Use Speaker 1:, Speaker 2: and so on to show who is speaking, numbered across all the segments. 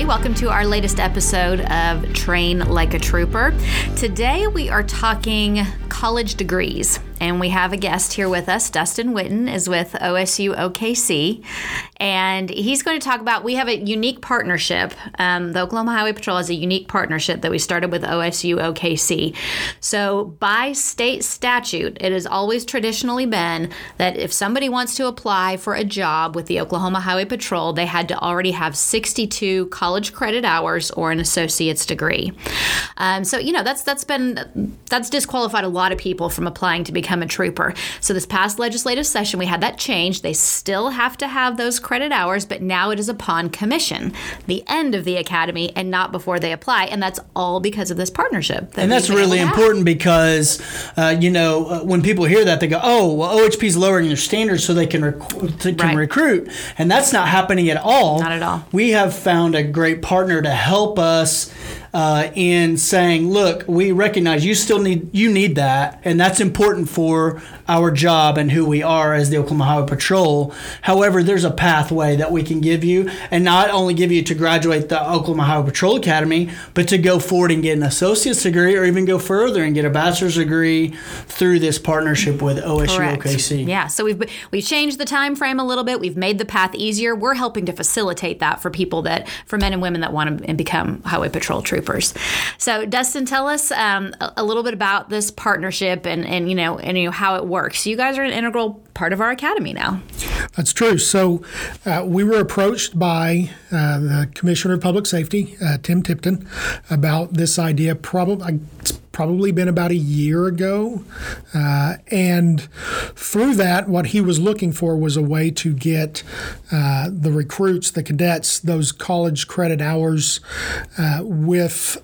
Speaker 1: everybody. Welcome to our latest episode of Train Like a Trooper. Today we are talking college degrees. And we have a guest here with us. Dustin Witten is with OSU OKC. And he's going to talk about we have a unique partnership. Um, the Oklahoma Highway Patrol has a unique partnership that we started with OSU OKC. So, by state statute, it has always traditionally been that if somebody wants to apply for a job with the Oklahoma Highway Patrol, they had to already have 62 college credit hours or an associate's degree. Um, so, you know, that's that's been that's disqualified a lot of people from applying to become a trooper. So this past legislative session, we had that change. They still have to have those credit hours, but now it is upon commission, the end of the academy, and not before they apply. And that's all because of this partnership.
Speaker 2: That and that's really important because, uh, you know, uh, when people hear that, they go, "Oh, well, OHP is lowering their standards so they can rec- can right. recruit," and that's not happening at all.
Speaker 1: Not at all.
Speaker 2: We have found a great partner to help us uh, in saying, look, we recognize you still need you need that, and that's important for our job and who we are as the Oklahoma Highway Patrol. However, there's a pathway that we can give you, and not only give you to graduate the Oklahoma Highway Patrol Academy, but to go forward and get an associate's degree, or even go further and get a bachelor's degree through this partnership with OSU
Speaker 1: Correct.
Speaker 2: OKC.
Speaker 1: Yeah, so we've we've changed the time frame a little bit. We've made the path easier. We're helping to facilitate that for people that for men and women that want to become Highway Patrol troopers troopers. So, Dustin, tell us um, a, little bit about this partnership and, and you know and you know how it works. You guys are an integral part of our academy now.
Speaker 3: That's true. So, uh, we were approached by uh, the Commissioner of Public Safety, uh, Tim Tipton, about this idea. Probably probably been about a year ago. Uh, and through that, what he was looking for was a way to get uh, the recruits, the cadets, those college credit hours uh, without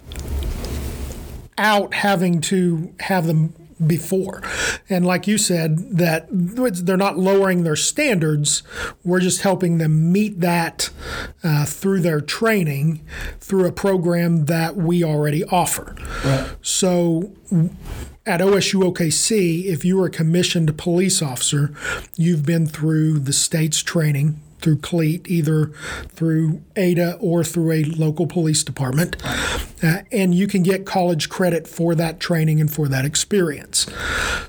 Speaker 3: having to have them before. And like you said, that they're not lowering their standards. We're just helping them meet that uh, through their training through a program that we already offer. Right. So at OSU OKC, if you are a commissioned police officer, you've been through the state's training through CLEET, either through ADA or through a local police department. Uh, and you can get college credit for that training and for that experience.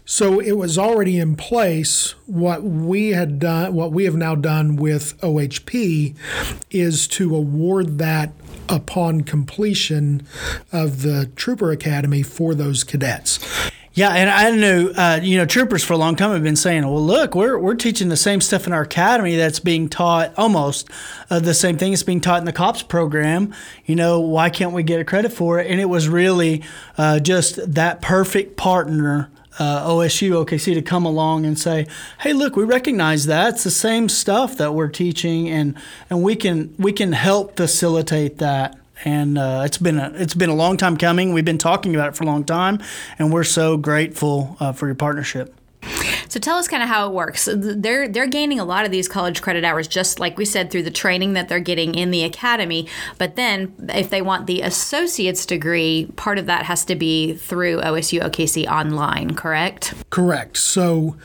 Speaker 3: So it was already in place. What we had done, what we have now done with OHP is to award that upon completion of the Trooper Academy for those cadets.
Speaker 2: Yeah, and I know uh, you know troopers for a long time have been saying, "Well, look, we're we're teaching the same stuff in our academy that's being taught almost uh, the same thing that's being taught in the cops program. You know, why can't we get a credit for it?" And it was really uh, just that perfect partner. Uh, OSU, OKC to come along and say, "Hey, look, we recognize that it's the same stuff that we're teaching, and and we can we can help facilitate that." And uh, it's been a it's been a long time coming. We've been talking about it for a long time, and we're so grateful uh, for your partnership.
Speaker 1: So tell us kind of how it works. They're they're gaining a lot of these college credit hours, just like we said, through the training that they're getting in the academy. But then, if they want the associate's degree, part of that has to be through OSU OKC online, correct?
Speaker 3: Correct. So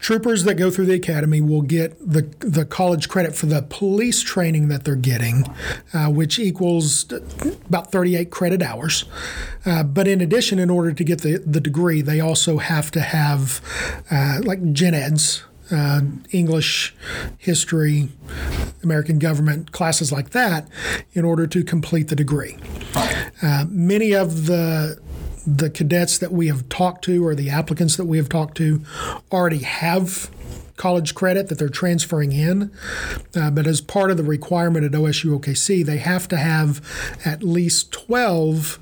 Speaker 3: troopers that go through the academy will get the the college credit for the police training that they're getting, uh, which equals about 38 credit hours. Uh, but in addition, in order to get the, the degree, they also have to have uh, like gen eds. Uh, English, history, American government, classes like that, in order to complete the degree. Uh, many of the the cadets that we have talked to or the applicants that we have talked to already have college credit that they're transferring in. Uh, but as part of the requirement at OSU OKC, they have to have at least 12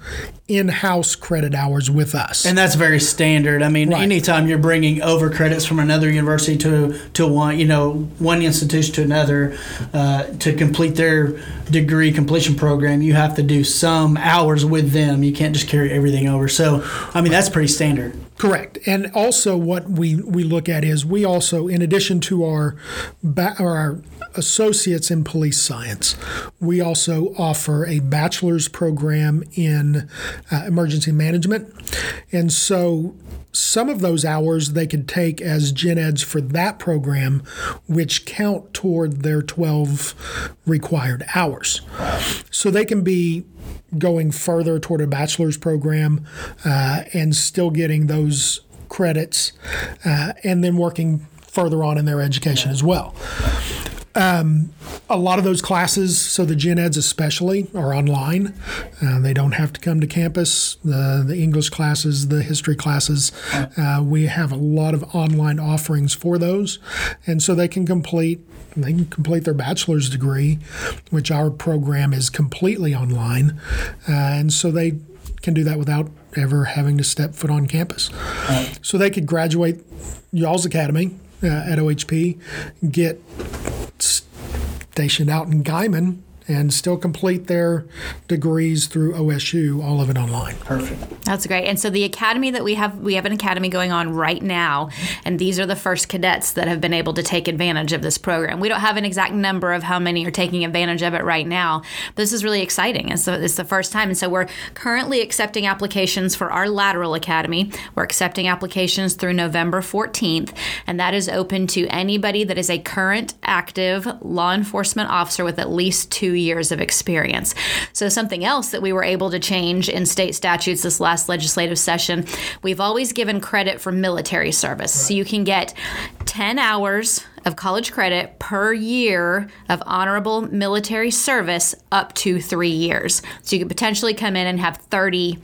Speaker 3: in house credit hours with us.
Speaker 2: And that's very standard. I mean, right. anytime you're bringing over credits from another university to, to one, you know, one institution to another uh, to complete their degree completion program, you have to do some hours with them. You can't just carry everything over. So, I mean, that's pretty standard.
Speaker 3: Correct. And also, what we, we look at is we also, in addition to our ba- our associates in police science, we also offer a bachelor's program in uh, emergency management, and so some of those hours they could take as gen eds for that program, which count toward their 12 required hours. So they can be going further toward a bachelor's program uh, and still getting those credits uh, and then working further on in their education as well. Um, a lot of those classes, so the gen eds especially, are online. Uh, they don't have to come to campus. The, the English classes, the history classes, uh, we have a lot of online offerings for those, and so they can complete they can complete their bachelor's degree, which our program is completely online, uh, and so they can do that without ever having to step foot on campus. So they could graduate Y'all's Academy uh, at OHP, get stationed out in Guymon and still complete their degrees through OSU, all of it online.
Speaker 2: Perfect.
Speaker 1: That's great. And so the academy that we have, we have an academy going on right now, and these are the first cadets that have been able to take advantage of this program. We don't have an exact number of how many are taking advantage of it right now. But this is really exciting. And so it's the first time. And so we're currently accepting applications for our lateral academy. We're accepting applications through November 14th, and that is open to anybody that is a current active law enforcement officer with at least two years of experience. So, something else that we were able to change in state statutes this last legislative session, we've always given credit for military service. Right. So, you can get 10 hours of college credit per year of honorable military service up to three years. So, you could potentially come in and have 30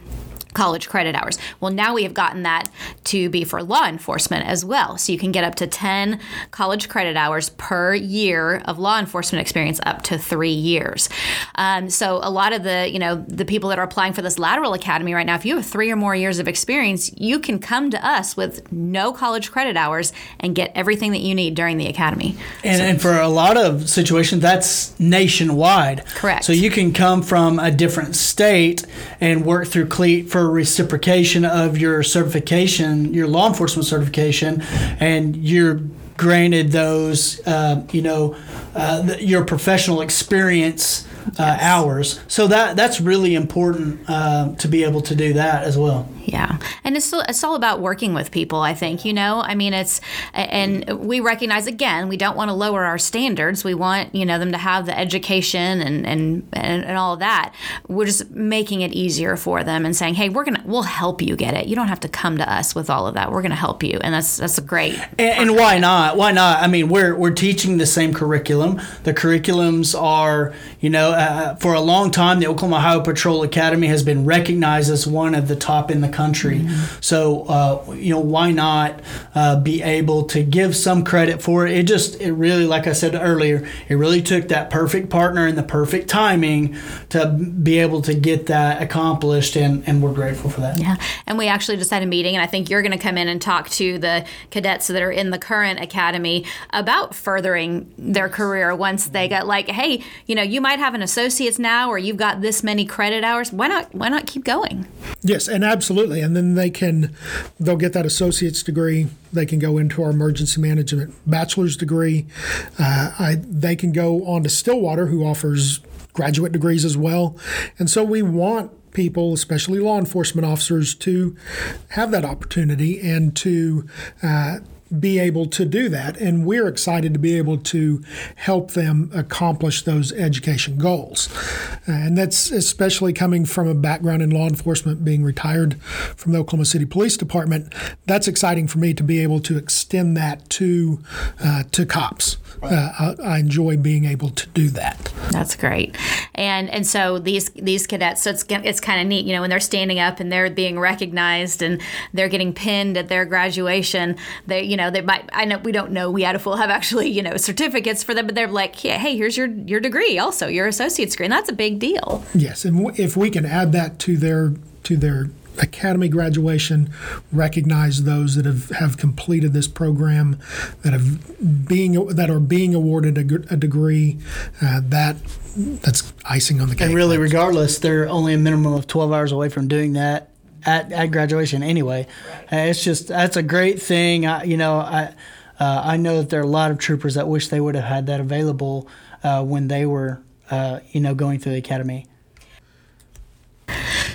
Speaker 1: college credit hours. Well, now we have gotten that to be for law enforcement as well. So you can get up to 10 college credit hours per year of law enforcement experience up to three years. Um, so a lot of the, you know, the people that are applying for this lateral academy right now, if you have three or more years of experience, you can come to us with no college credit hours and get everything that you need during the academy.
Speaker 2: And, so, and for a lot of situations, that's nationwide.
Speaker 1: Correct.
Speaker 2: So you can come from a different state and work through CLEET for reciprocation of your certification, your law enforcement certification, and you're granted those, uh, you know, uh, your professional experience uh, hours. So that that's really important uh, to be able to do that as well.
Speaker 1: Yeah, and it's it's all about working with people. I think you know. I mean, it's and we recognize again we don't want to lower our standards. We want you know them to have the education and and and, and all of that. We're just making it easier for them and saying, hey, we're gonna we'll help you get it. You don't have to come to us with all of that. We're gonna help you, and that's that's a great.
Speaker 2: And, and why not? Why not? I mean, we're we're teaching the same curriculum. The curriculums are you know uh, for a long time the Oklahoma Highway Patrol Academy has been recognized as one of the top in the country. Mm-hmm. So uh, you know why not uh, be able to give some credit for it? It just it really, like I said earlier, it really took that perfect partner and the perfect timing to be able to get that accomplished, and and we're grateful for that.
Speaker 1: Yeah, and we actually just had a meeting, and I think you're going to come in and talk to the cadets that are in the current academy about furthering their career once they got like, hey, you know, you might have an associate's now, or you've got this many credit hours. Why not? Why not keep going?
Speaker 3: Yes, and absolutely absolutely. And then they can they'll get that associate's degree. They can go into our emergency management bachelor's degree. Uh, I, they can go on to Stillwater, who offers graduate degrees as well. And so we want people, especially law enforcement officers, to have that opportunity and to uh, be able to do that. And we're excited to be able to help them accomplish those education goals. And that's especially coming from a background in law enforcement, being retired from the Oklahoma City Police Department. That's exciting for me to be able to extend that to uh, to cops. Uh, I, I, enjoy being able to do that.
Speaker 1: That's great, and and so these these cadets, so it's it's kind of neat, you know, when they're standing up and they're being recognized and they're getting pinned at their graduation. They you know they might I know we don't know we had a full have actually you know certificates for them, but they're like, yeah, hey, here's your your degree, also your associate's degree, and that's a big deal.
Speaker 3: Yes, and w- if we can add that to their to their academy graduation, recognize those that have, have completed this program, that have being that are being awarded a, a degree. Uh, that that's icing on the cake.
Speaker 2: And really, regardless, they're only a minimum of twelve hours away from doing that at, at graduation anyway. Right. Uh, it's just that's a great thing. I, you know, I uh, I know that there are a lot of troopers that wish they would have had that available uh, when they were, uh, you know, going through the academy.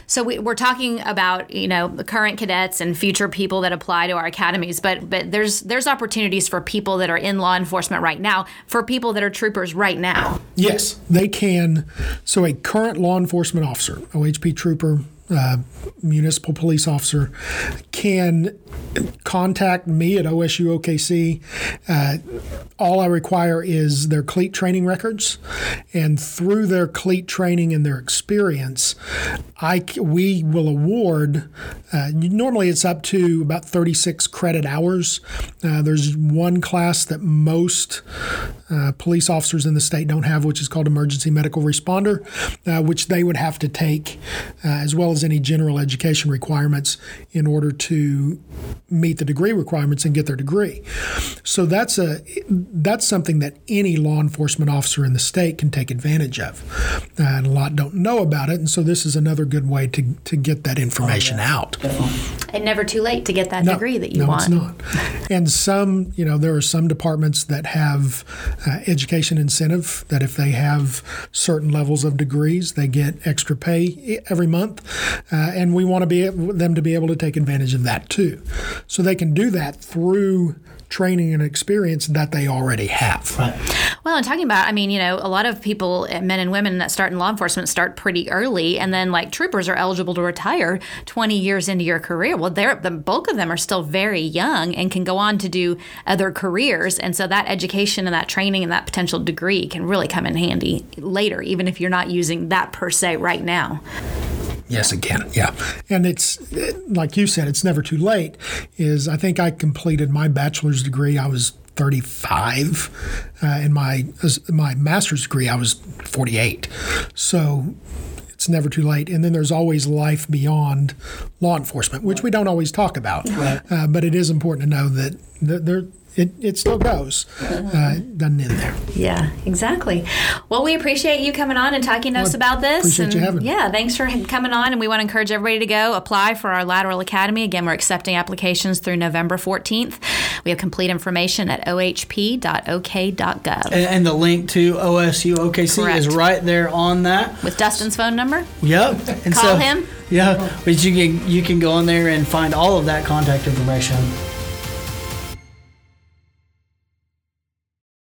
Speaker 1: So we, are talking about you know the current cadets and future people that apply to our academies, but but there's there's opportunities for people that are in law enforcement right now, for people that are troopers right now.
Speaker 3: Yes, they can. So a current law enforcement officer, OHP trooper, uh, municipal police officer can contact me at OSU OKC. Uh, all I require is their CLEET training records, and through their CLEET training and their experience, I we will award. Uh, normally, it's up to about 36 credit hours. Uh, there's one class that most uh, police officers in the state don't have, which is called emergency medical responder, uh, which they would have to take, uh, as well as any general education requirements in order to meet the degree requirements and get their degree. So that's a that's something that any law enforcement officer in the state can take advantage of, uh, and a lot don't know about it. And so this is another good way to to get that information oh, yeah. out.
Speaker 1: And never too late to get that no, degree that you
Speaker 3: no,
Speaker 1: want.
Speaker 3: No, it's not. And some, you know, there are some departments that have uh, education incentive that if they have certain levels of degrees, they get extra pay every month, uh, and we want to be them to be able to take advantage of that too. So they can do that through training and experience that they already have. Right.
Speaker 1: Well, and talking about, I mean, you know, a lot of people, eh, men and women that start in law enforcement start pretty early, and then like troopers are eligible to retire 20 years into your career. Well, they're the bulk of them are still very young and can go on to do other careers, and so that education and that training and that potential degree can really come in handy later, even if you're not using that per se right now.
Speaker 3: Yes, it can. Yeah, and it's like you said, it's never too late. Is I think I completed my bachelor's degree. I was 35. Uh, in my my master's degree, I was 48. So it's never too late. And then there's always life beyond law enforcement, which we don't always talk about. Right. Uh, but it is important to know that there it, it still goes. Uh, it doesn't end there.
Speaker 1: Yeah, exactly. Well, we appreciate you coming on and talking to well, us about this.
Speaker 3: Appreciate
Speaker 1: and
Speaker 3: you having
Speaker 1: Yeah, thanks for coming on. And we want to encourage everybody to go apply for our Lateral Academy. Again, we're accepting applications through November 14th. We have complete information at ohp.ok.gov.
Speaker 2: And, and the link to OSU OKC Correct. is right there on that.
Speaker 1: With Dustin's phone number?
Speaker 2: Yep.
Speaker 1: And Call so, him.
Speaker 2: Yeah, but you can you can go in there and find all of that contact information